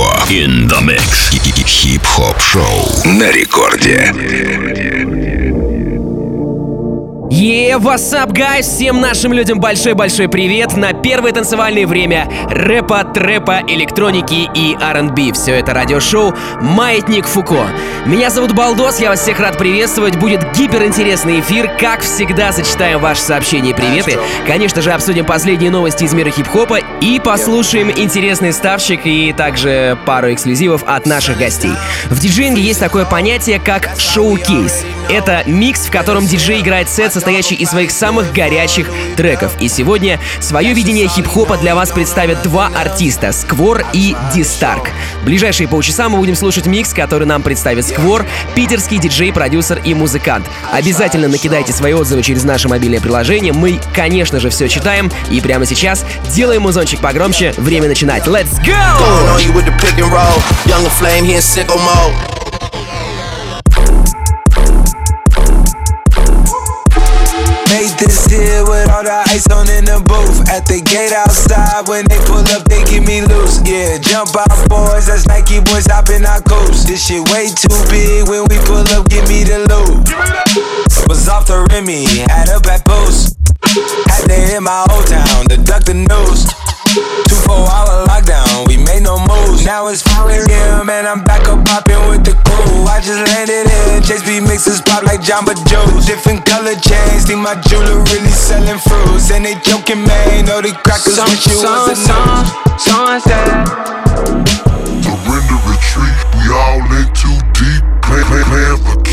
Фуко. In the mix. Хип-хоп шоу на рекорде. Yeah, what's up, guys? Всем нашим людям большой-большой привет на первое танцевальное время рэпа, трэпа, электроники и R&B. Все это радиошоу «Маятник Фуко». Меня зовут Балдос, я вас всех рад приветствовать. Будет гиперинтересный эфир. Как всегда, сочетаем ваши сообщения и приветы. Конечно же, обсудим последние новости из мира хип-хопа и послушаем интересный ставщик и также пару эксклюзивов от наших гостей. В диджейнге есть такое понятие, как шоу-кейс. Это микс, в котором диджей играет сет, состоящий из своих самых горячих треков. И сегодня свое видение хип-хопа для вас представят два артиста — Сквор и Дистарк. В ближайшие полчаса мы будем слушать микс, который нам представит Сквор, питерский диджей, продюсер и музыкант. Обязательно накидайте свои отзывы через наше мобильное приложение. Мы, конечно же, все читаем. И прямо сейчас делаем музончик погромче. Время начинать. Let's go! All the ice on in the booth. At the gate outside, when they pull up, they give me loose. Yeah, jump out, boys. That's Nike boys hopping our coast. This shit way too big. When we pull up, give me the loot. Was off the Remy, had a back post. Had to hit my old town to duck the news. Two four hour lockdown, we made no moves. Now it's 4 a.m. and I'm back up popping with the crew. I just landed in Chase B mixes pop like Jamba Juice. Different color chains, think my jewelry really selling fruits. And they joking, man, know they crackers some, wish you some, was a some, sunset. Surrender retreat, we all in too deep. Plan, plan, plan for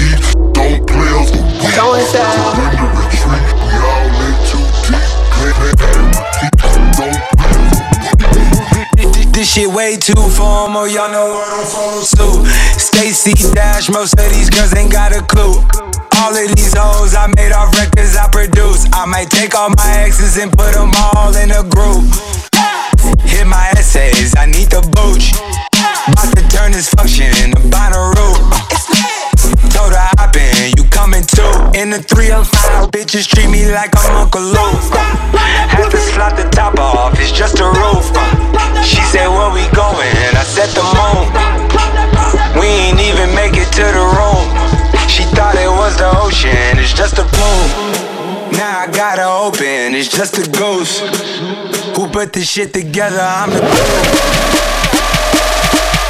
y'all know what I'm follow suit. Stacey Dash, most of these girls ain't got a clue. All of these hoes I made off records I produce. I might take all my exes and put them all in a group. Hit my essays, I need the booch. About to turn this function into Bonnaroo. Told her hop been, you coming too. In the 305, bitches treat me like I'm Uncle Luke. Had to slot the top off, it's just a roof. She said, Where we going? Said, The moon. We ain't even make it to the room. She thought it was the ocean, it's just a bloom. Now I gotta open, it's just a ghost. Who put this shit together? I'm the I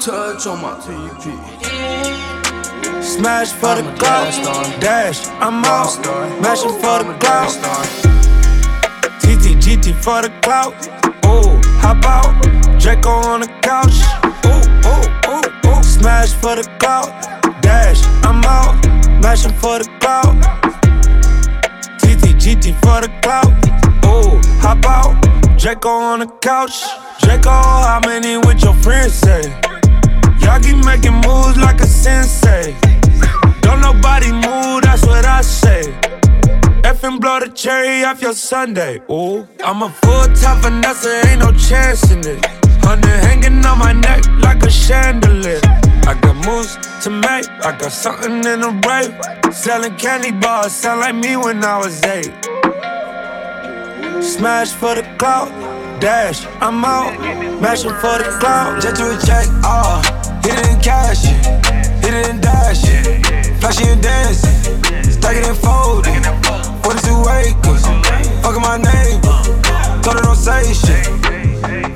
touch on my PP. Smash for the clout, dash, I'm out. star. Mashing for the I'm a gas clout. TT, GT for the clout. Ooh, hop out, Draco on the couch. Ooh, ooh, ooh, ooh. Smash for the clout, dash, I'm out. Mashing for the clout. TT, GT for the clout. Ooh, hop out, Draco on the couch. Draco, how many with your friends say? Y'all keep making moves like a sensei. Don't nobody move, that's what I say. Effing blow the cherry off your Sunday. Ooh, I'm a full time finesse, ain't no chance in it. Honey hanging on my neck like a chandelier. I got moves to make, I got something in the rape. Selling candy bars, sound like me when I was eight. Smash for the clout, dash, I'm out. Mashing for the clout, jet to check, ah. Hit it in cash, hit it in dash. Flashy and dancing, stack it and fold it. 42 acres, fucking my neighbor. Told don't say shit.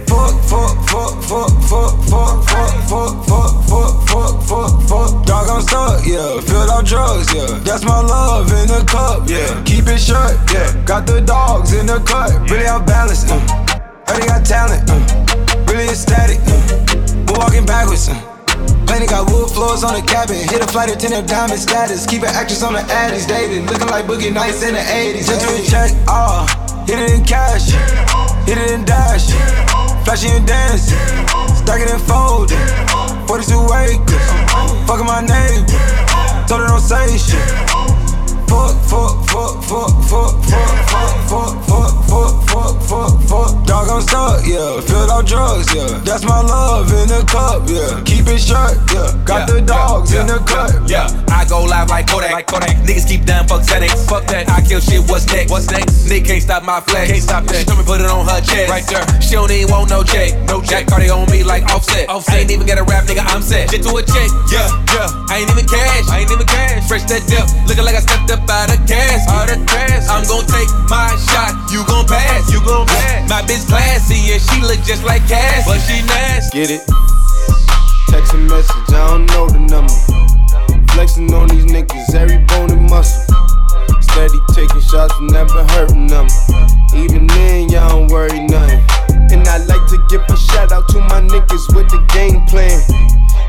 Fuck, fuck, fuck, fuck, fuck, fuck, fuck, fuck, fuck, fuck, fuck, fuck, fuck. Dog, I'm stuck, yeah. Filled out drugs, yeah. That's my love in the cup, yeah. Keep it shut, yeah. Got the dogs in the cut, really out balanced, uh. Heard they got talent, uh. Really ecstatic, uh. We're walking backwards, uh. Planet got wood floors on the cabin. Hit a flight attendant, diamond status. Keep an actress on the addies, dating. Looking like Boogie Nights in the 80s. Just to check, ah. Hit it in cash, hit it in dash. Flashy and dancing, stack it and fold it. 42 acres, fucking my neighbor. Told her don't say shit. Fuck, fuck, fuck, fuck, fuck, fuck, fuck, fuck, fuck, fuck, fuck, fuck, fuck. Dog, I'm stuck, yeah. Filled out drugs, yeah. That's my love in the cup, yeah. Keep it shut, yeah. Got the dogs in the cut, Yeah, I go live like Kodak. Like Kodak. Niggas keep down, fuck settings. Fuck that. I kill shit. What's next? What's next? Nigga can't stop my flex. Can't stop that. Told me put it on her chest. Right there. She don't even want no check. No check. Cardi on me like offset. offset. I ain't even get a rap, nigga. I'm set. Shit to a check. Yeah, yeah. I ain't even cash. I ain't even cash. Fresh that dip. Looking like I stepped up out of gas. Out of gas. I'm gon' take my shot. You gon' pass. You gon' pass. My bitch classy and she look just like Cass, but she nasty. Get it? Text a message, I don't know the number. Flexing on these niggas, every bone and muscle. Steady taking shots, never hurting them. Even then, y'all don't worry nothing. And I like to give a shout out to my niggas with the game plan.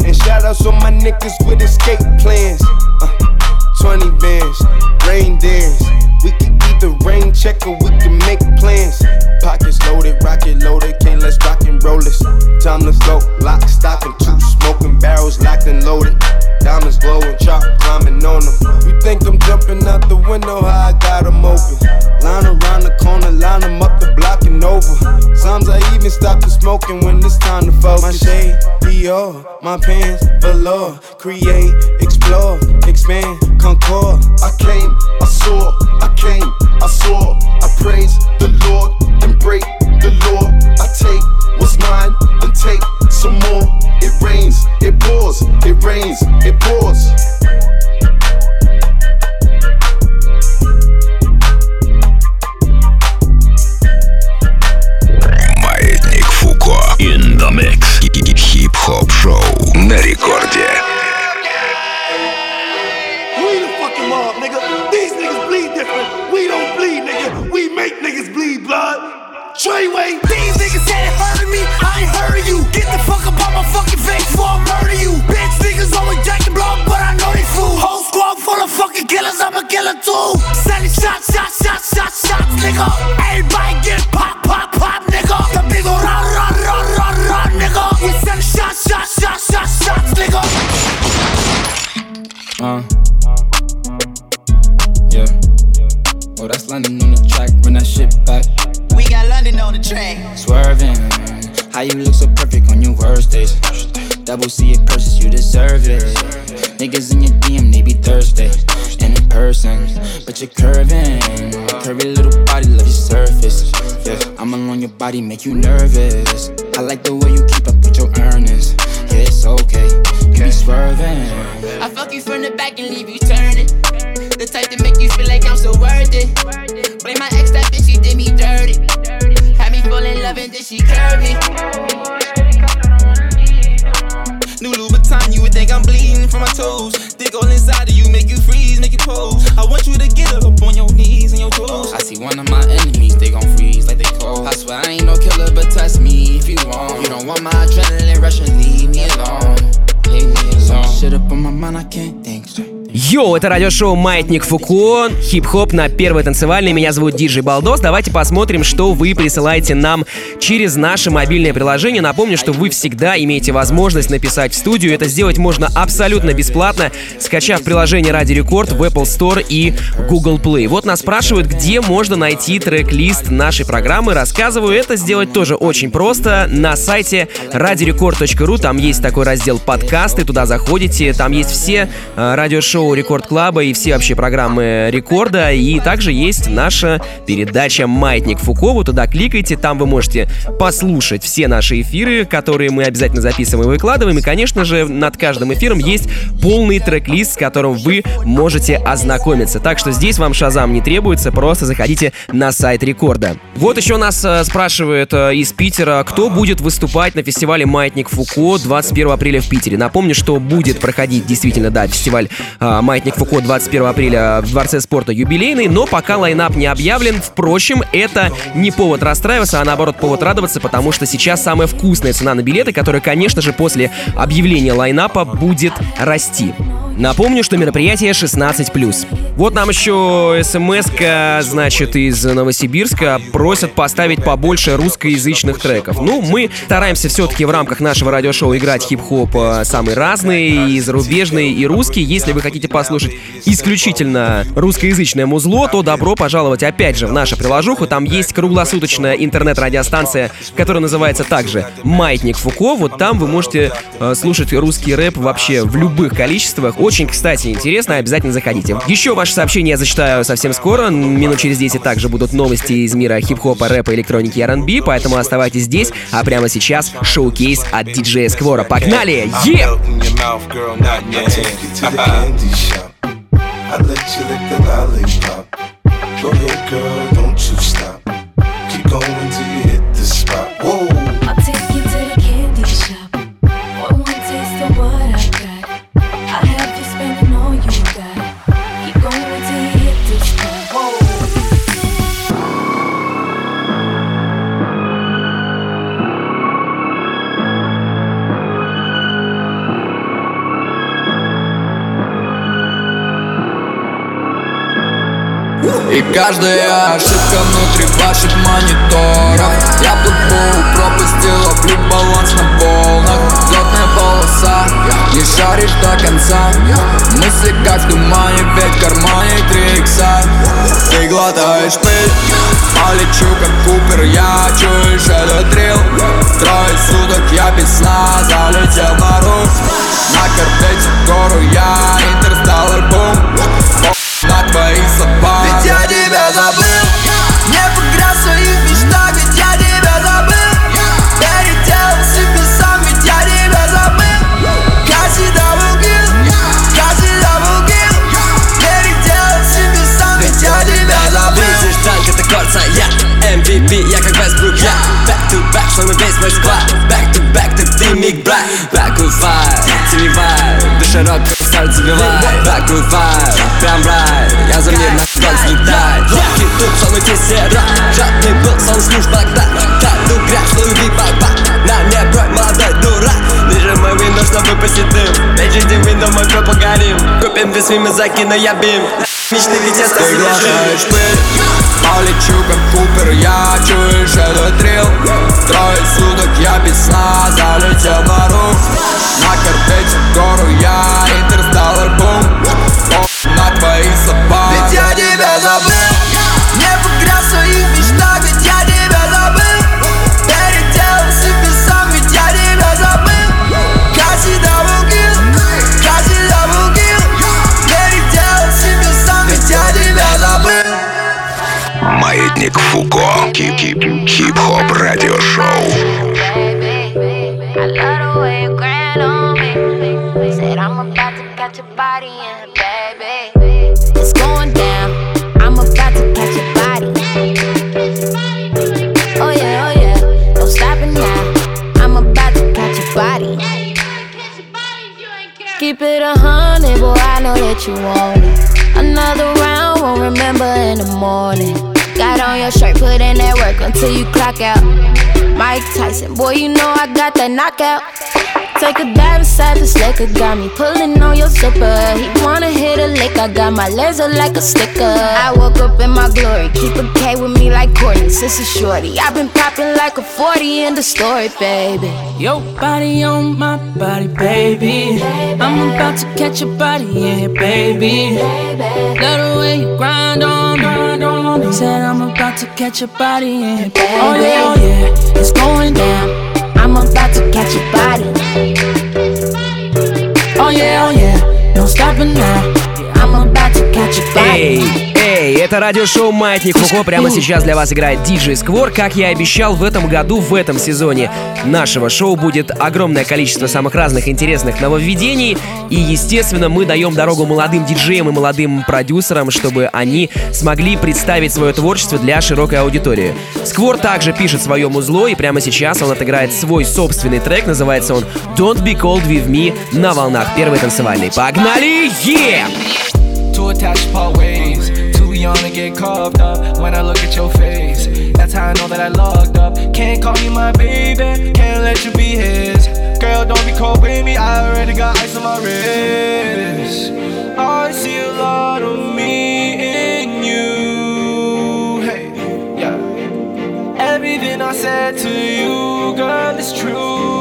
And shout outs on my niggas with escape plans. Uh, 20 bands, rain dance. We can either rain check or we can make plans. Pockets loaded, rocket loaded, can't let's rock and roll this. Time to go, lock, stock, and two smoking barrels locked and loaded. Diamonds glowing, chop climbing on them. You think I'm jumping out the window? How I got 'em open. Line around the corner, line 'em up the block and over. Sometimes I even stop the smoking when it's My pants, velour. Create, explore, expand, concord. I came, I saw, I came, I saw. I praise the Lord and break the law. I take what's mine and take some more. It rains, it pours, it rains, it pours. Killer too. Sending shots, shots, shots, shots, shots, nigga. Everybody get pop, pop, pop, nigga. The big ol' run, run, run, run, run, nigga. We send shots, shots, shots, shots, shots, nigga. Uh. Yeah. Oh, that's London on the track. Run that shit back. We got London on the track. Swerving. How you look so perfect on your worst days? Double C it purchase, you deserve it. Niggas in your DM, they be thirsty. And in person, but you're curving. Curvy little body, love your surface. Yeah, I'm along your body, make you nervous. I like the way you keep up with your earnings. Yeah, it's okay. You be swerving. I fuck you from the back and leave you turning. The type to make you feel like I'm so worth it. Blame my ex, that bitch, she did me dirty. Had me fall in love and then she curved me. New Louboutin, you would think I'm bleeding from my toes. Dig all inside of you, make you freeze, make you pose. I want you to get up on your knees and your toes. I see one of my enemies, they gon' freeze like they cold. I swear I ain't no killer, but test me if you want. You don't want my adrenaline rush and leave me alone. Leave me alone. Shit up on my mind, I can't think straight. Йоу, это радиошоу «Маятник Фуко», хип-хоп на первой танцевальной. Меня зовут Диджей Балдос. Давайте посмотрим, что вы присылаете нам через наше мобильное приложение. Напомню, что вы всегда имеете возможность написать в студию. Это сделать можно абсолютно бесплатно, скачав приложение Ради Рекорд в Apple Store и Google Play. Вот нас спрашивают, где можно найти трек-лист нашей программы. Рассказываю, это сделать тоже очень просто. На сайте radiorecord.ru там есть такой раздел «Подкасты», туда заходите, там есть все э, радиошоу шоу Рекорд Клаба и все вообще программы Рекорда. И также есть наша передача «Маятник Фуко». Вы туда кликайте, там вы можете послушать все наши эфиры, которые мы обязательно записываем и выкладываем. И, конечно же, над каждым эфиром есть полный трек-лист, с которым вы можете ознакомиться. Так что здесь вам шазам не требуется, просто заходите на сайт Рекорда. Вот еще нас э, спрашивают э, из Питера, кто будет выступать на фестивале «Маятник Фуко» 21 апреля в Питере. Напомню, что будет проходить действительно, да, фестиваль а, «Маятник Фуко» 21 апреля в Дворце спорта юбилейный, но пока лайнап не объявлен. Впрочем, это не повод расстраиваться, а наоборот повод радоваться, потому что сейчас самая вкусная цена на билеты, которая, конечно же, после объявления лайнапа будет расти. Напомню, что мероприятие 16+. Вот нам еще смс значит, из Новосибирска просят поставить побольше русскоязычных треков. Ну, мы стараемся все-таки в рамках нашего радиошоу играть хип-хоп э, самый разный, и зарубежный, и русский. Если вы хотите послушать исключительно русскоязычное музло, то добро пожаловать опять же в нашу приложуху. Там есть круглосуточная интернет-радиостанция, которая называется также «Маятник Фуко». Вот там вы можете э, слушать русский рэп вообще в любых количествах. Очень, кстати, интересно, обязательно заходите. Еще ваши сообщения я зачитаю совсем скоро. Минут через 10 также будут новости из мира хип-хопа, рэпа, электроники и R&B, поэтому оставайтесь здесь. А прямо сейчас шоу-кейс от диджея Сквора. Погнали! Yeah! Go ahead, girl, don't you каждая ошибка внутри ваших мониторов. Я плыву, пропустил, ловлю баланс на волнах. Взлетная полоса, не шаришь до конца. Мысли как в тумане, ведь в кармане три икса Ты глотаешь пыль, полечу как Купер Я чуешь этот дрил Трое суток я без сна залетел на рух На корвете в гору я интерстеллар бум. На твои слова Я тебя забыл. Не погряз в своих мечтах Ведь я тебя забыл. Переделал себе сам Ведь я тебя забыл. Касси double kill Касси double kill. Переделал себе сам Ведь я тебя забыл. Видишь, танк это корца, я MVP, я как Вестбрук, я Back to back, что весь мой склад. Back to back, ты дымик, black. Back with fire, тебе вайб Душа сердце сбивает Такой вайб, прям рай. Я за мир на дом взлетает Лодки тут, сон уйти сера Жадный был, сон служб тогда Таду грязную люби папа, На мне брой, молодой дурак. Ниже мой вино, чтобы посетым Вечер дивин, мой пропогорим Купим весь мимо, закину я бим. Мечты ведь я Ты глотаешь пыль Полечу как Купер, я чуешь этот трил Трое суток я без сна залетел на рух На корвете в гору я интерстеллар бум На твои слова Маятник Фуко. Хип-хоп радиошоу. It's going down. I'm about to catch your body. Oh yeah, oh yeah. Now. I'm about to catch your body. Keep it a hundred, boy. I know that you want it. Another round, won't remember in the morning. Got on your shirt, put in that work until you clock out. Mike Tyson, boy, you know I got that knockout. Take a dive inside this liquor, got me pulling on your zipper. He wanna hit a lick, I got my laser like a sticker. I woke up in my glory, keep a K with me like Courtney, sister shorty. i been popping like a 40 in the story, baby. Your body on my body, baby. I'm about to catch your body, yeah, baby. Love the way you grind on, grind on. Said I'm about to catch your body, yeah, baby. Oh yeah, oh yeah, это радиошоу «Маятник Фуко». Прямо сейчас для вас играет диджей Сквор. Как я и обещал, в этом году, в этом сезоне нашего шоу будет огромное количество самых разных интересных нововведений. И, естественно, мы даем дорогу молодым диджеям и молодым продюсерам, чтобы они смогли представить свое творчество для широкой аудитории. Сквор также пишет свое музло, и прямо сейчас он отыграет свой собственный трек. Называется он «Don't Be Cold With Me» на волнах первой танцевальной. Погнали! Yeah! Young to get carved up when I look at your face. That's how I know that I logged up. Can't call me my baby, can't let you be his. Girl, don't be cold with me, I already got ice on my wrist. Oh, I see a lot of me in you. Hey, yeah. Everything I said to you, girl, is true.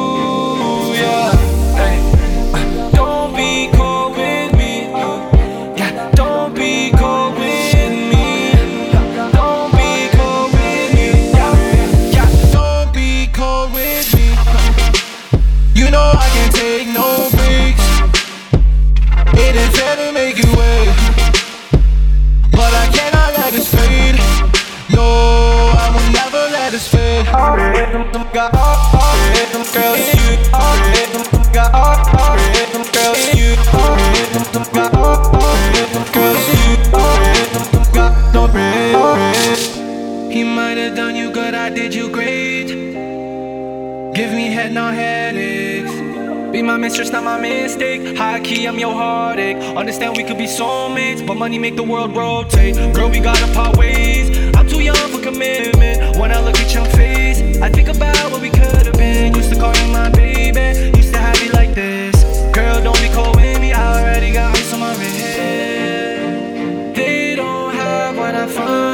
He might have done you good, I did you great. Give me head, no headaches. Be my mistress, not my mistake. High key, I'm your heartache. Understand we could be soulmates, but money make the world rotate. Girl, we gotta part ways. I'm too young for commitment. When I look at your face, I think about what we could have been. Used to call you my baby, used to have you like this. Girl, don't be cold with me, I already got ice on my wrist. They don't have what I find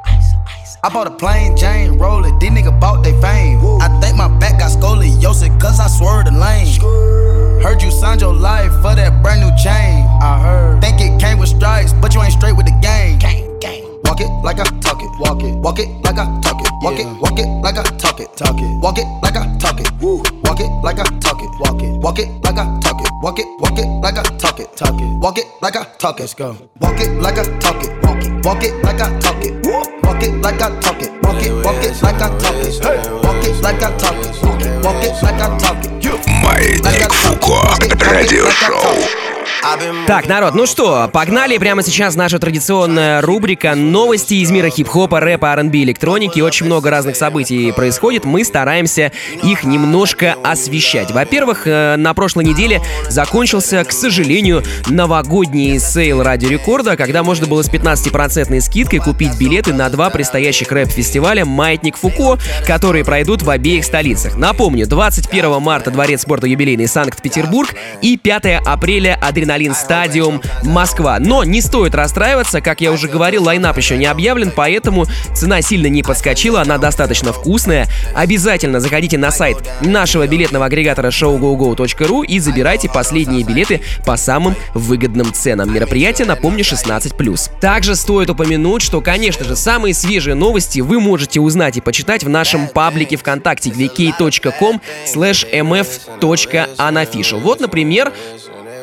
I bought a plain Jane, roll it. These nigga bought they fame. I think my back got scoliosis, cause I swerved the lane. Heard you signed your life for that brand new chain. I heard. Think it came with stripes, but you ain't straight with the game. Gang, gang. Walk it like I talk it. Walk it. Walk it like I talk it. Walk it. Walk it like I talk it. Talk it. Walk it like I talk it. Woo. Walk it like I talk it. Walk it. Walk it like I talk it. Walk it. Walk it like I talk it. Talk it. Walk it like I talk it. Let's go. Walk it like I talk it. Walk it. Walk it like I talk it. Walk it like I talk it. Walk it. Walk it like I talk it. Walk it like I talk it. Walk it. Walk it like I talk it. Маятник Фуко. Радиошоу. Так, народ, ну что, погнали прямо сейчас наша традиционная рубрика «Новости из мира хип-хопа, рэпа, R&B, электроники». Очень много разных событий происходит, мы стараемся их немножко освещать. Во-первых, э, на прошлой неделе закончился, к сожалению, новогодний сейл Радио Рекорда, когда можно было с 15% скидкой купить билеты на два предстоящих рэп-фестиваля «Маятник Фуко», которые пройдут в обеих столицах. Напомню, 21 марта Дворец спорта юбилейный Санкт-Петербург и 5 апреля Адреналин Стадиум Москва. Но не стоит расстраиваться, как я уже говорил, лайнап еще не объявлен, поэтому цена сильно не подскочила, она достаточно вкусная. Обязательно заходите на сайт нашего билетного агрегатора showgogo.ru и забирайте последние билеты по самым выгодным ценам. Мероприятие, напомню, 16+. Также стоит упомянуть, что, конечно же, самые свежие новости вы можете узнать и почитать в нашем паблике ВКонтакте vk.com slash mf.unofficial. Вот, например,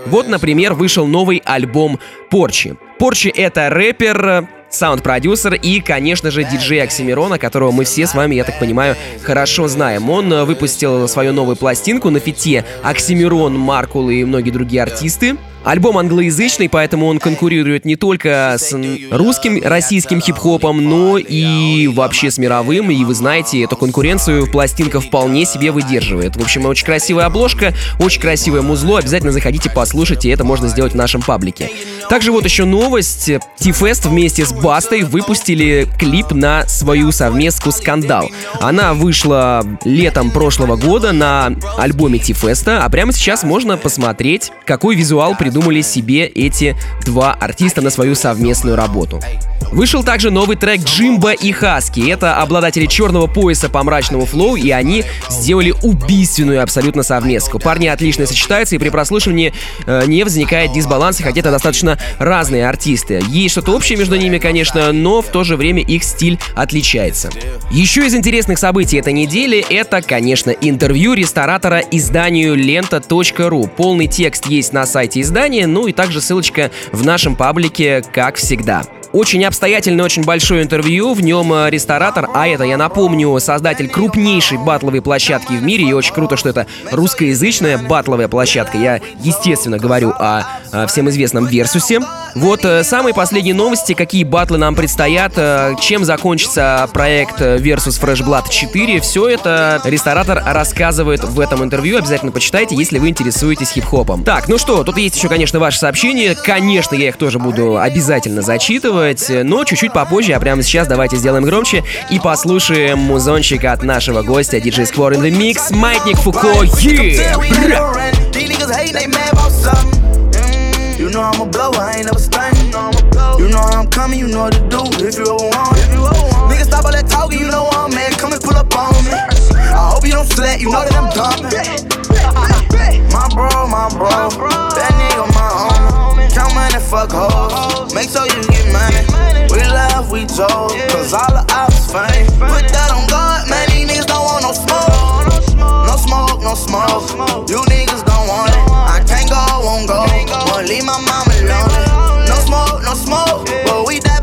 вот, например, вышел новый альбом Порчи. Порчи — это рэпер, саунд-продюсер и, конечно же, диджей Оксимирона, которого мы все с вами, я так понимаю, хорошо знаем. Он э, выпустил свою новую пластинку на фите Оксимирон, Маркул и многие другие артисты. Альбом англоязычный, поэтому он конкурирует не только с русским, российским хип-хопом, но и вообще с мировым. И вы знаете, эту конкуренцию пластинка вполне себе выдерживает. В общем, очень красивая обложка, очень красивое музло. Обязательно заходите, послушайте, это можно сделать в нашем паблике. Также вот еще новость. T-Fest вместе с Бастой выпустили клип на свою совместку «Скандал». Она вышла летом прошлого года на альбоме T-Fest, а прямо сейчас можно посмотреть, какой визуал придумали себе эти два артиста на свою совместную работу. Вышел также новый трек Джимба и Хаски. Это обладатели черного пояса по мрачному флоу, и они сделали убийственную абсолютно совместку. Парни отлично сочетаются, и при прослушивании э, не возникает дисбаланса, хотя это достаточно разные артисты. Есть что-то общее между ними, конечно, но в то же время их стиль отличается. Еще из интересных событий этой недели это, конечно, интервью ресторатора изданию лента.ру. Полный текст есть на сайте издания, ну и также ссылочка в нашем паблике, как всегда. Очень обстоятельное, очень большое интервью. В нем э, ресторатор, а это, я напомню, создатель крупнейшей батловой площадки в мире. И очень круто, что это русскоязычная батловая площадка. Я, естественно, говорю о, о всем известном Версусе. Вот э, самые последние новости, какие батлы нам предстоят, э, чем закончится проект Versus Fresh Blood 4. Все это ресторатор рассказывает в этом интервью. Обязательно почитайте, если вы интересуетесь хип-хопом. Так, ну что, тут есть еще, конечно, ваши сообщения. Конечно, я их тоже буду обязательно зачитывать но чуть-чуть попозже, а прямо сейчас давайте сделаем громче и послушаем музончик от нашего гостя DJ Square in the Mix, Маятник Фуко. My bro, my bro, that nigga my homie. Count money, fuck hoes. Make sure you get money. We laugh, we joke, cause all the ops fame. Put that on God, man, these niggas don't want no smoke. No smoke, no smoke. You niggas don't want it. I can't go, won't go. Won't leave my mama lonely. No smoke, no smoke. But we that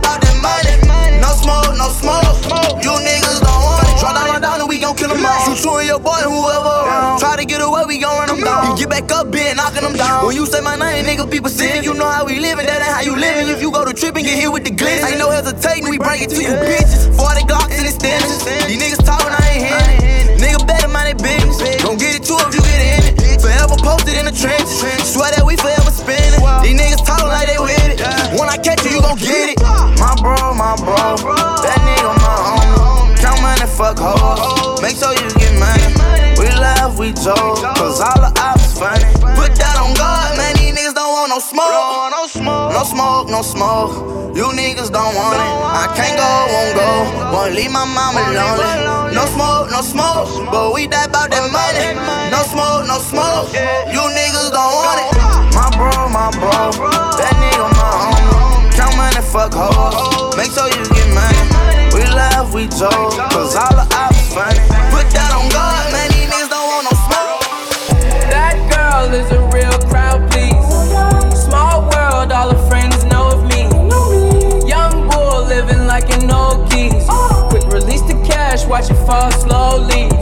gon' kill them all. Shoot you and your boy, whoever around. Try to get away, we gon' run them down. You get back up, bitch, knocking them down. When you say my name, nigga, people sing. You know how we living, that ain't how you living. If you go to trip and get hit with the glitz, ain't no hesitating, we bring it to you, bitches. 40 Glocks in the stenches. These niggas talking, I ain't hearing. Nigga better mind their business. Gon' get it too if you get in it. Forever posted in the trenches. Swear that we forever spinning. These niggas talking like they with it. When I catch you, you gon' get it. Ah. My bro, my bro. That nigga, my homie. Count money, fuck hoes. Make sure you get money. We laugh, we joke. Cause all the ops funny. Put that on God, man. These niggas don't want no smoke. No smoke, no smoke. You niggas don't want it. I can't go, won't go. Won't leave my mama lonely. No smoke, no smoke. But we die about that money. No smoke, no smoke. You niggas don't want it. My bro, my bro. That nigga, my homie. Count money, fuck hoes. make sure you get money. We laugh, we joke, cause all the ops funny. Put that on God, man, these niggas don't want no smoke. That girl is a real crowd, please. Small world, all her friends know of me. Young bull living like an old keys. Quick release the cash, watch it fall slowly.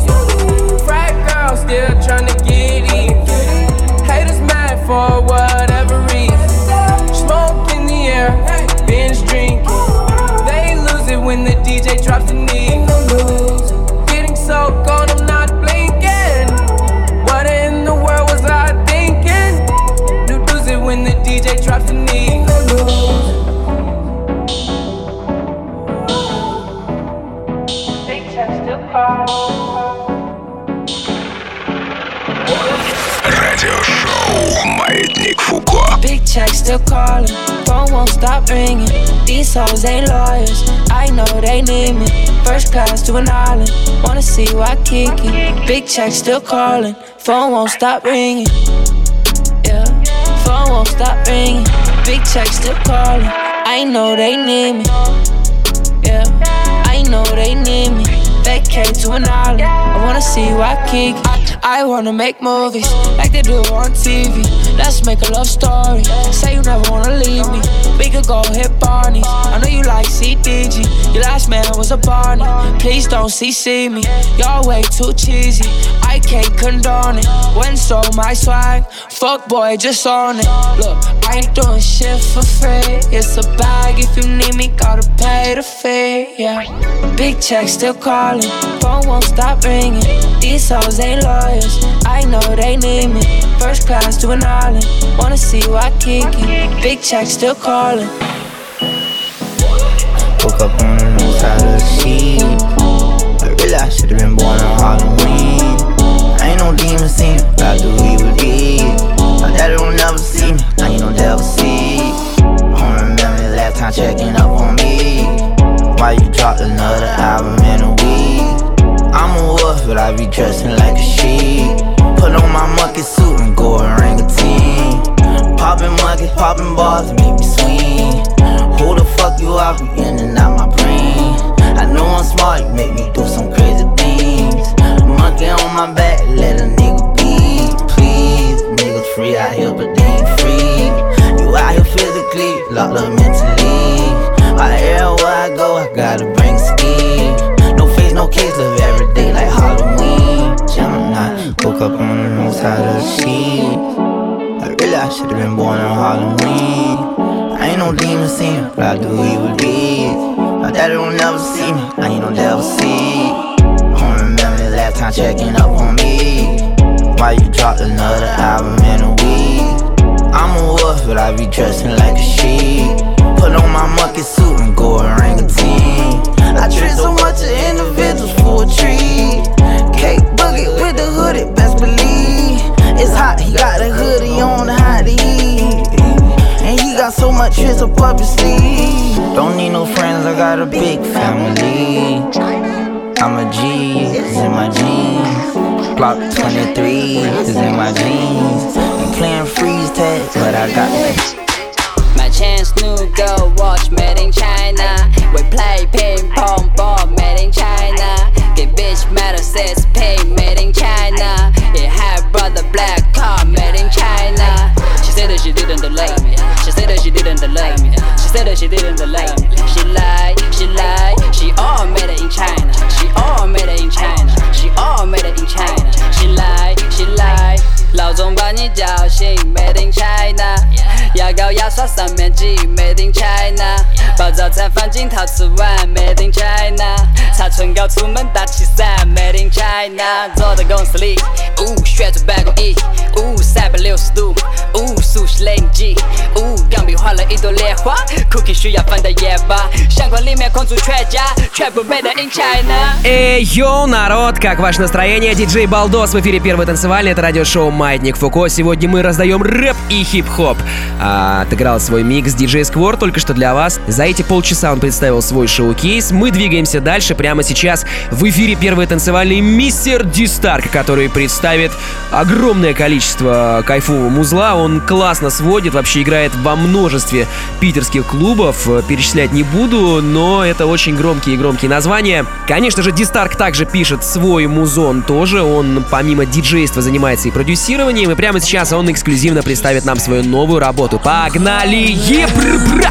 Still calling, phone won't stop ringing. These hoes ain't lawyers, I know they need me. First class to an island, wanna see why Kiki. Big check still calling, phone won't stop ringing. Yeah, phone won't stop ringing. Big check still calling, I know they need me. Yeah, I know they need me. Vacate to an island, I wanna see why Kiki. I wanna make movies like they do on TV. Let's make a love story. Say you never wanna leave me. We could go hit Barney's. I know you like CDG. Your last man was a Barney. Please don't CC me. Y'all way too cheesy. I can't condone it. When so my swag, fuck boy, just on it. Look, I ain't doing shit for free. It's a bag if you need me, gotta pay the fee. Yeah, big check still calling, phone won't stop ringing. These hoes ain't lawyers, I know they need me. First class to an island, wanna see why Kiki. Big check still calling. Woke up on the side of the sheet. I really I should've been born on Halloween. No demon seen, but I do evil deeds. My daddy don't never see me, I ain't no devil see. I don't remember the last time checking up on me. Why you dropped another album in a week? I'm a wolf, but I be dressing like a sheep. Put on my monkey suit and go orangutan. Popping monkey, popping balls, make me swing. Who the fuck you are? Be in and out my brain. I know I'm smart, you make me do some crazy. Monkey on my back, let a nigga be. Please, niggas free out here, but they ain't free. You out here physically, locked up mentally. Why everywhere I go, I gotta bring ski. No face, no case, live every day like Halloween. Gemini, woke up on the wrong side of the sheet. I really I should've been born on Halloween. I ain't no demon seen, but I do evil deeds. My daddy don't never see me, I ain't no devil see. The checking up on me. Why you dropped another album in a week? I'm a wolf, but I be dressing like a sheep. Put on my monkey suit and go orangutan. I treat so much of individuals for a treat. Cake boogie with the hoodie, best believe. It's hot, he got a hoodie on, to heat. And he got so much tricks up up his sleeve. Don't need no friends, I got a big family. I'm a G, it's in my jeans. Block 23 is in my jeans. Ain't playing freeze tag, but I got My chance new girl watch made in China. We play ping pong ball made in China. Get bitch metal says pay made in China. It had brother black car made in China. She said that she didn't love me. She said that she didn't love me. She said that she didn't love me. She lied, she lied. She all made it in China. Made it in China. She all made it in China. She lied, she lied. 老总把你叫醒，Made in China，牙膏牙刷上面挤，Made in China，把早餐放进陶瓷碗，Made in China，擦唇膏出门打气伞，Made in China，坐在公司里，Ooh, strap made in China. Эй, йоу, народ, как ваше настроение? Диджей Балдос в эфире первой танцевальной Это радиошоу Маятник Фуко Сегодня мы раздаем рэп и хип-хоп. А, Отыграл свой микс диджей Сквор только что для вас. За эти полчаса он представил свой шоу-кейс. Мы двигаемся дальше прямо сейчас В эфире первой танцевальной Мистер Дистарк Который представил ставит. Огромное количество кайфового музла. Он классно сводит, вообще играет во множестве питерских клубов. Э, перечислять не буду, но это очень громкие и громкие названия. Конечно же, Дистарк также пишет свой музон тоже. Он помимо диджейства занимается и продюсированием. И прямо сейчас он эксклюзивно представит нам свою новую работу. Погнали! Ебра!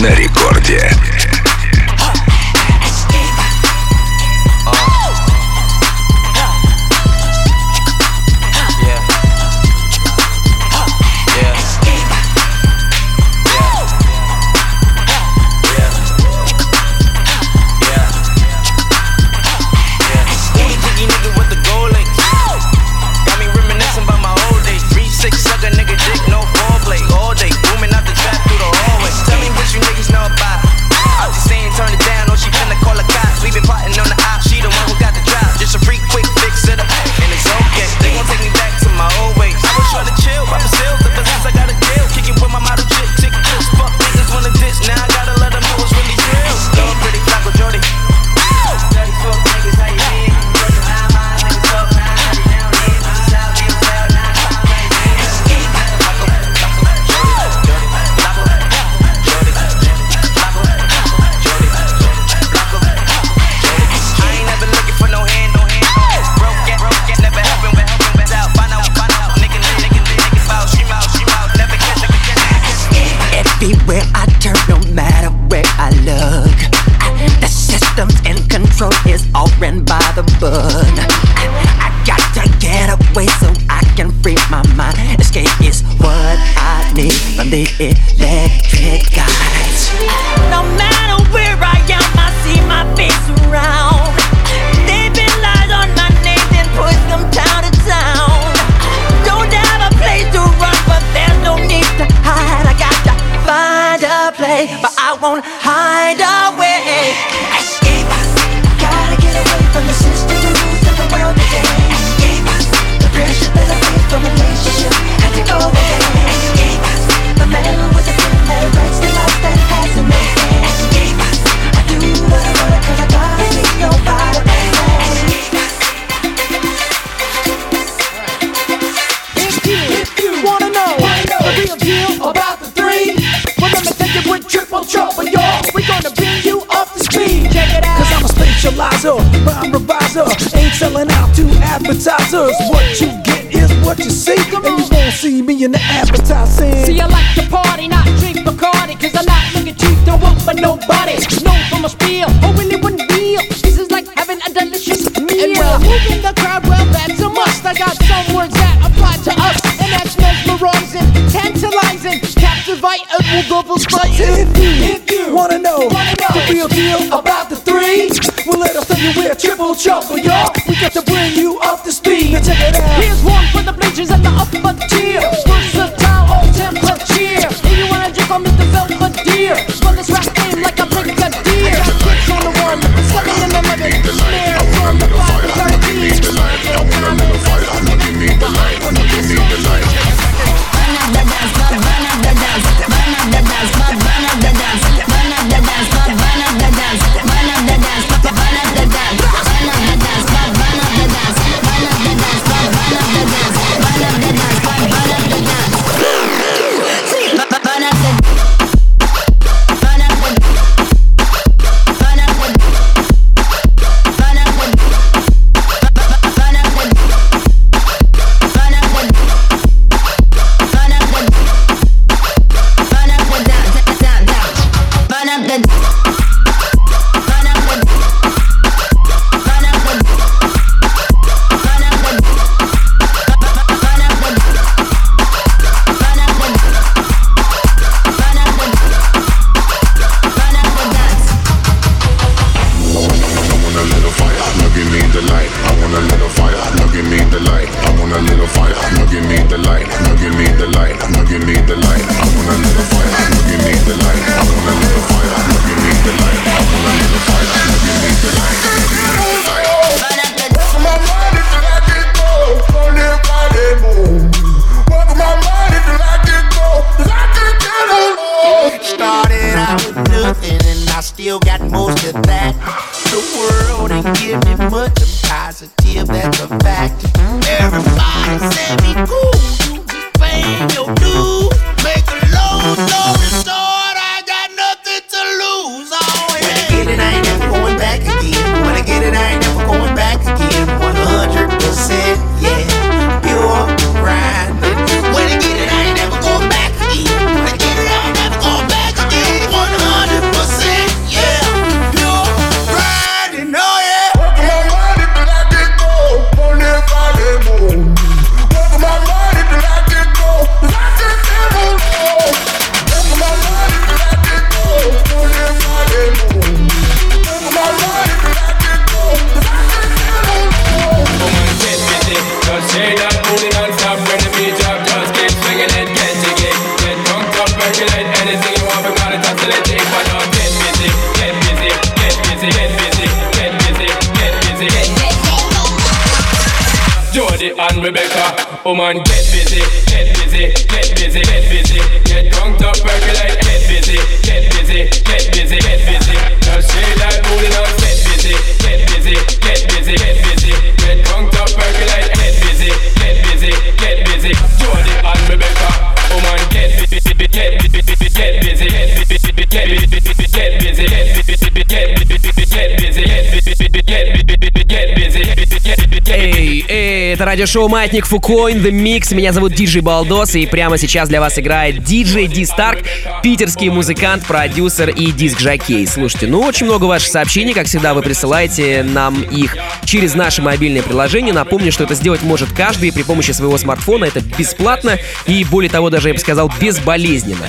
на рекорде. deserves Jody and Rebecca, woman get busy, get busy, get busy, get busy Get drunk up, percolate, get busy, get busy, get busy, get busy Just say that booty non get busy, get busy, get busy, get busy Get drunk up, percolate, get busy, get busy, get busy Jody and Rebecca, busy, get busy, get busy, get busy, get busy, это радиошоу Маятник Фуко in the Mix. Меня зовут Диджей Балдос, и прямо сейчас для вас играет диджей Ди Старк, питерский музыкант, продюсер и диск-жокей. Слушайте, ну очень много ваших сообщений, как всегда, вы присылаете нам их через наше мобильное приложение. Напомню, что это сделать может каждый при помощи своего смартфона. Это бесплатно и, более того, даже я бы сказал, безболезненно.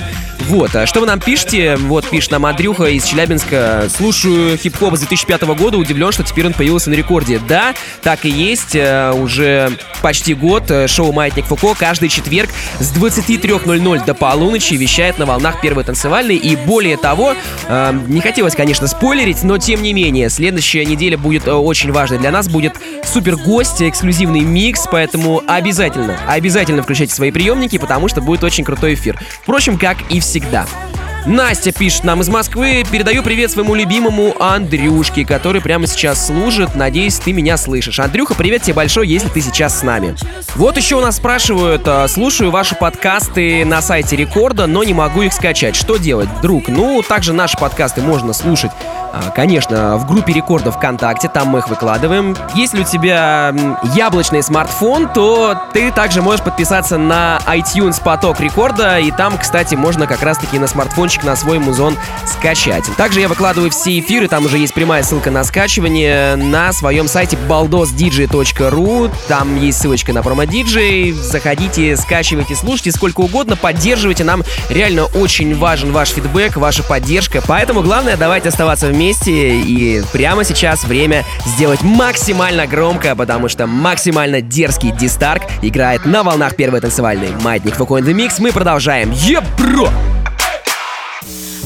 Вот, а что вы нам пишете? Вот пишет нам Андрюха из Челябинска. Слушаю хип-хоп с 2005 года, удивлен, что теперь он появился на рекорде. Да, так и есть. э, Уже почти год э, шоу «Маятник Фуко» каждый четверг с 23.00 до полуночи вещает на волнах первой танцевальной. И более того, э, не хотелось, конечно, спойлерить, но тем не менее, следующая неделя будет э, очень важной для нас. Будет супер гость, эксклюзивный микс, поэтому обязательно, обязательно включайте свои приемники, потому что будет очень крутой эфир. Впрочем, как и Sigda. Настя пишет нам из Москвы. Передаю привет своему любимому Андрюшке, который прямо сейчас служит. Надеюсь, ты меня слышишь. Андрюха, привет тебе большой, если ты сейчас с нами. Вот еще у нас спрашивают, а, слушаю ваши подкасты на сайте Рекорда, но не могу их скачать. Что делать, друг? Ну, также наши подкасты можно слушать А, Конечно, в группе рекордов ВКонтакте, там мы их выкладываем. Если у тебя яблочный смартфон, то ты также можешь подписаться на iTunes поток рекорда, и там, кстати, можно как раз-таки на смартфончик на свой музон скачать. Также я выкладываю все эфиры, там уже есть прямая ссылка на скачивание на своем сайте baldosdj.ru, там есть ссылочка на промо-диджей, заходите, скачивайте, слушайте сколько угодно, поддерживайте, нам реально очень важен ваш фидбэк, ваша поддержка, поэтому главное давайте оставаться вместе, и прямо сейчас время сделать максимально громко, потому что максимально дерзкий Дистарк играет на волнах первой танцевальной Маятник Фуко Mix, мы продолжаем. Еп, бро!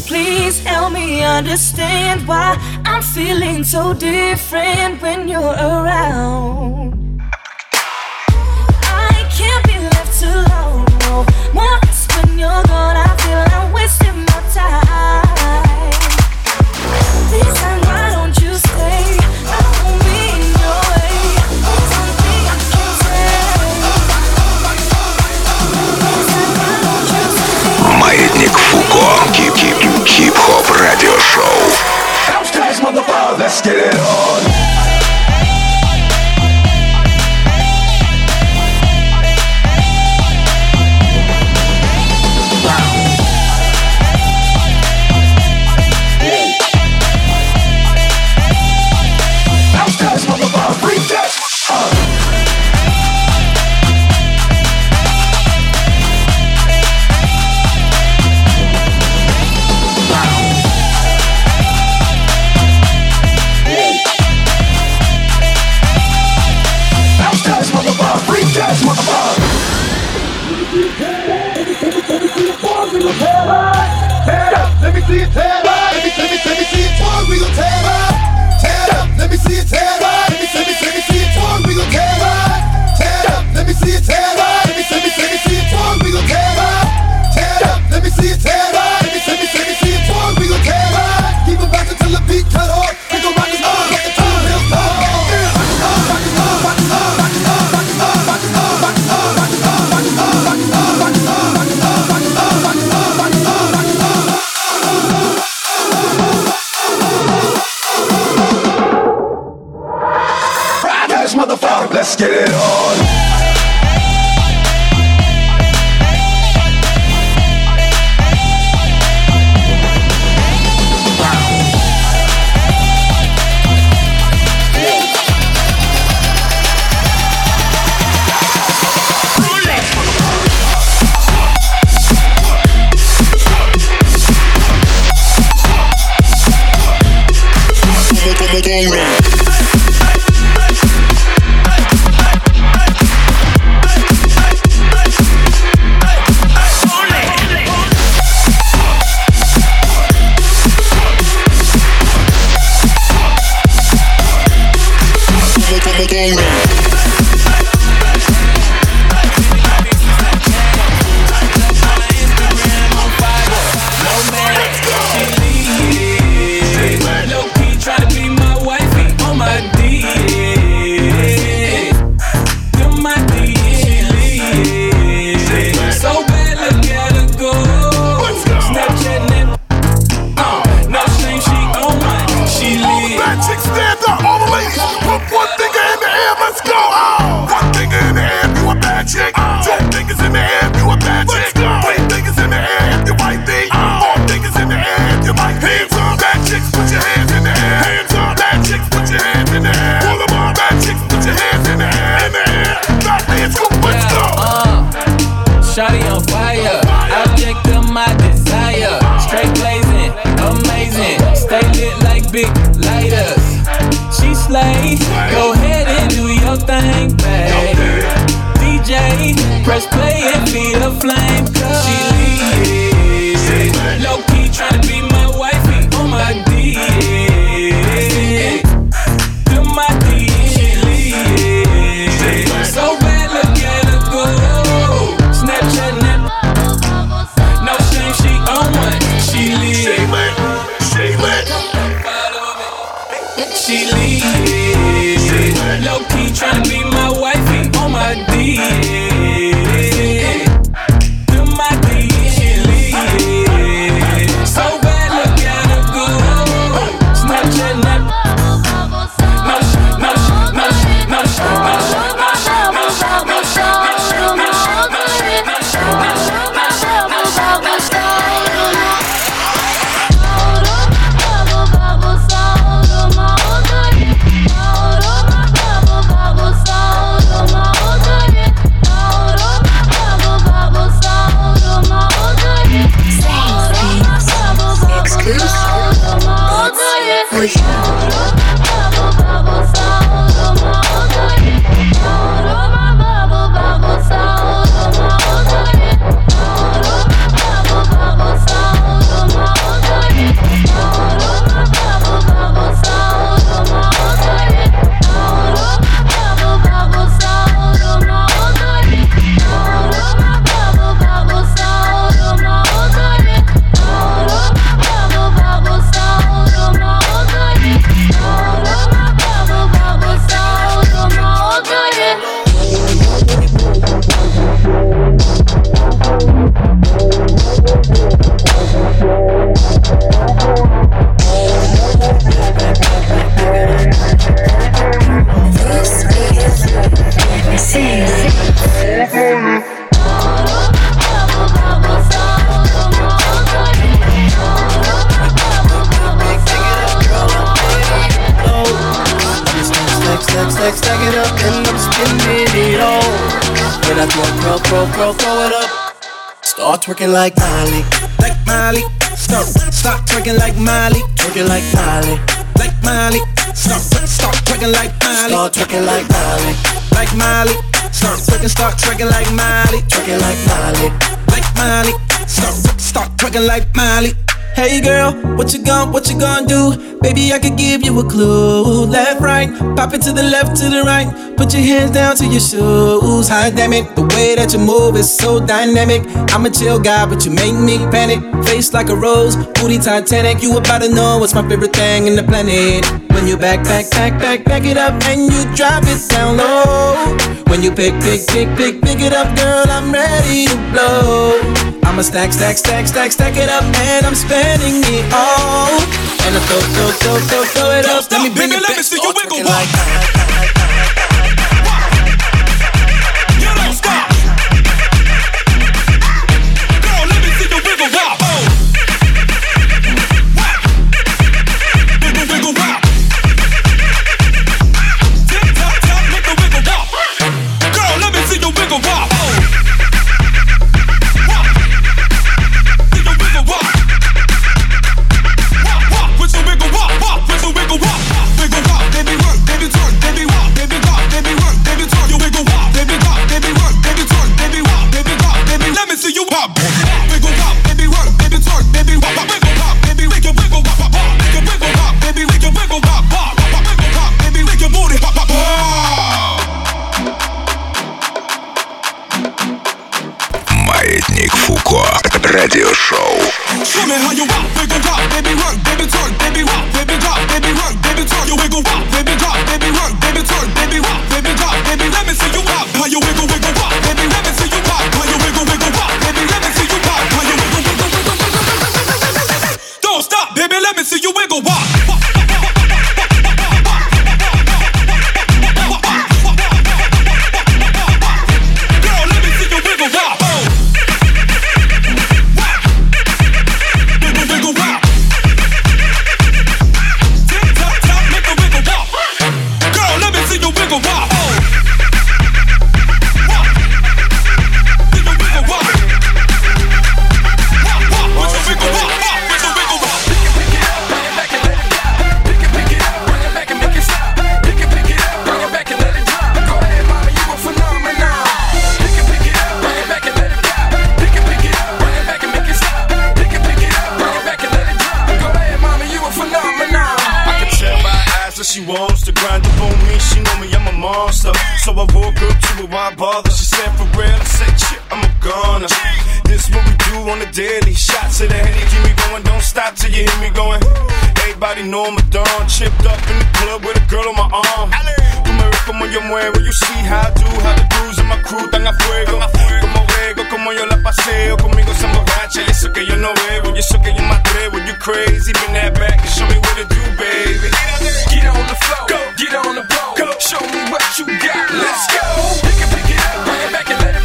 Please help me understand why I'm feeling so different when you're around. I can't be left alone. No more when you're gone. I feel I'm wasting my time. This радиошоу. Let's get it on. feel the flame. twerking like Miley, like Miley. Stop, stop twerking like Miley, twerking like Miley, like Miley. Stop, stop twerking like Miley, start twerking like Miley, like Miley. stop, twerking, start twerking like Miley, twerking like Miley, like Miley. stop, stop twerking like Miley. Hey girl, what you gon' what you gon' do? Baby, I could give you a clue. Left, right, pop it to the left, to the right. Put your hands down to your shoes. hot damn it, the way that you move is so dynamic. I'm a chill guy, but you make me panic. Face like a rose, booty Titanic. You about to know what's my favorite thing in the planet. When you back, back, back, back, back it up, and you drop it down low. When you pick, pick, pick, pick, pick it up, girl, I'm ready to blow. I'ma stack, stack, stack, stack, stack it up, and I'm spending it all. And I throw, throw, throw, throw, throw it up. Let me bring it, let me see you wiggle. Like, Woke up to her, why bother? She said, for real, I said, shit, I'm a gunner. This what we do on the daily. Shots to the head, keep me going. Don't stop till you hear me going. Everybody know I'm a don. Chipped up in the club with a girl on my arm. Como yo muevo, you see how I do, how the dudes in my crew, tan afuera. Como juego, como yo la paseo. Conmigo se emborracha y eso que yo no bebo. Y eso que yo me atrevo. You crazy, bring that back and show me what to do, baby. Get on the floor, go. get on the. Go. Show me what you got, let's go. Pick it, pick it up, bring it back and let it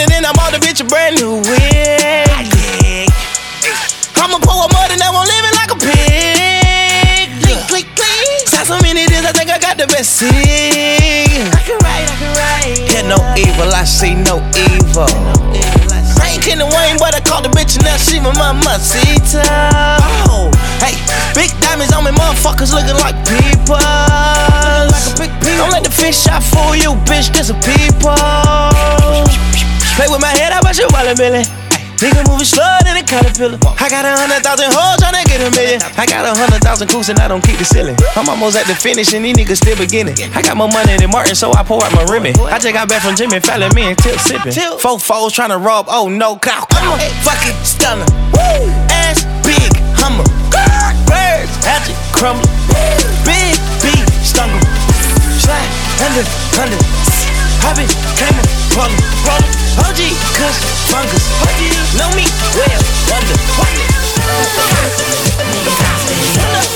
head, not on a burning, and I'm all the bitch a brand new wig. I'ma pour a mud and I won't live it like a pig. Click, click, click. Saw so many days, I think I got the best seat. I can write, I can write. Yeah, no evil, I see no evil. I ain't kidding Wayne, but I called the bitch and now she my mamacita. Oh, hey, big diamonds on me, motherfuckers looking like people. Don't let the fish shot fool you, bitch, this a people. Play with my head, I bet you wallet million. Nigga moving slow than a caterpillar. I got a hundred thousand hoes tryna get a million. I got a hundred thousand coops and I don't keep the ceiling. I'm almost at the finish and these niggas still beginning. I got more money than Martin, so I pour out my Remy. I just got back from Jimmy Fallon, me and Tip sipping. Four foes tryna rob, oh no, cow. I'm a fucking stunner. Woo! Ass big, hummer. Birds, hatchet, crumble. Big beat, stumble. Slide, under, under. Hobby, came rollin', rollin'. OG, cuss, fungus. Know me well, wonder. Póngate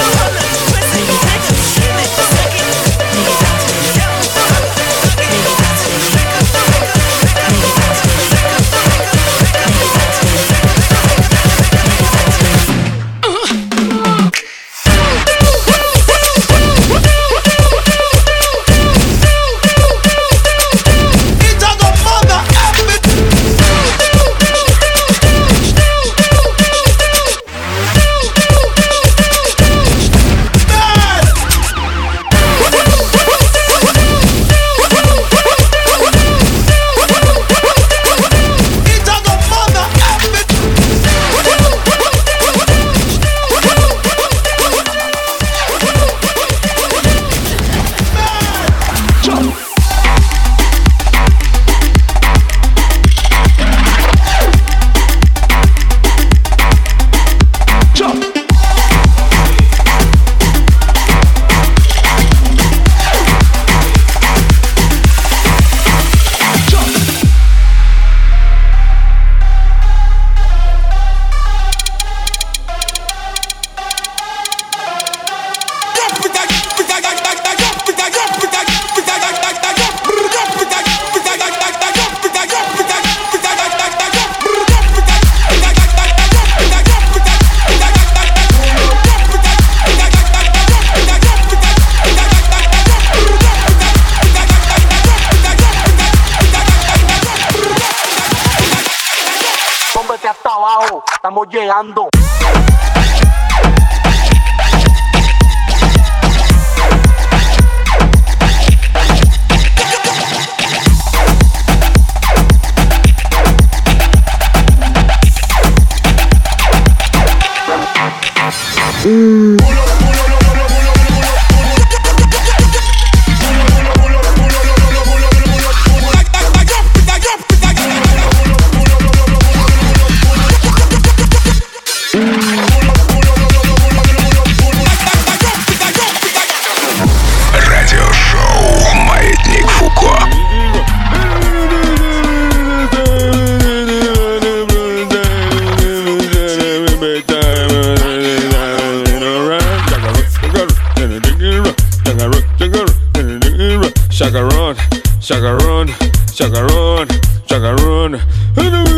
chacaron, chacaron, chacaron.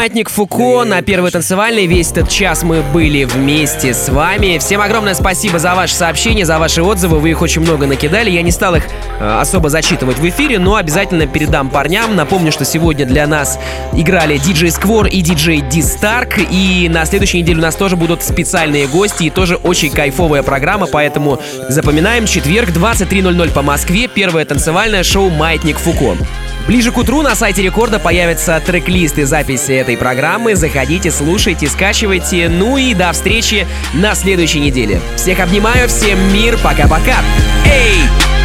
«Маятник Фуко» на первой танцевальной. Весь этот час мы были вместе с вами. Всем огромное спасибо за ваши сообщения, за ваши отзывы. Вы их очень много накидали. Я не стал их э, особо зачитывать в эфире, но обязательно передам парням. Напомню, что сегодня для нас играли диджей Сквор и диджей Ди Старк. И на следующей неделе у нас тоже будут специальные гости и тоже очень кайфовая программа. Поэтому запоминаем, четверг, 23.00 по Москве, первое танцевальное шоу «Маятник Фуко». Ближе к утру на сайте Рекорда появятся трек-лист и записи этой программы. Заходите, слушайте, скачивайте. Ну и до встречи на следующей неделе. Всех обнимаю, всем мир, пока-пока. Эй!